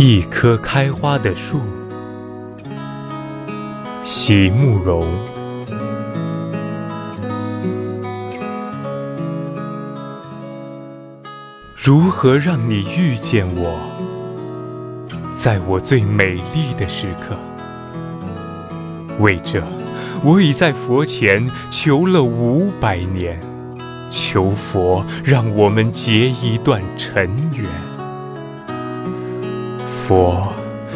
一棵开花的树，席慕容。如何让你遇见我，在我最美丽的时刻？为这，我已在佛前求了五百年，求佛让我们结一段尘缘。佛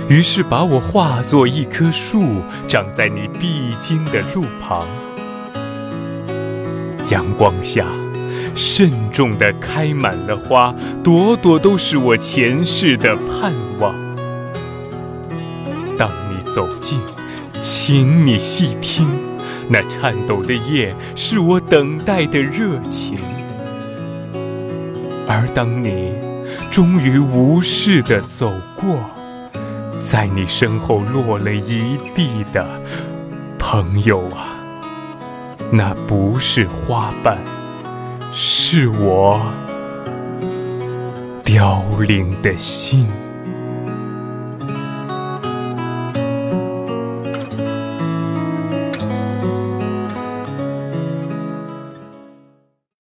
于是把我化作一棵树，长在你必经的路旁，阳光下。慎重地开满了花，朵朵都是我前世的盼望。当你走近，请你细听，那颤抖的叶是我等待的热情。而当你终于无视地走过，在你身后落了一地的朋友啊，那不是花瓣。是我凋零的心。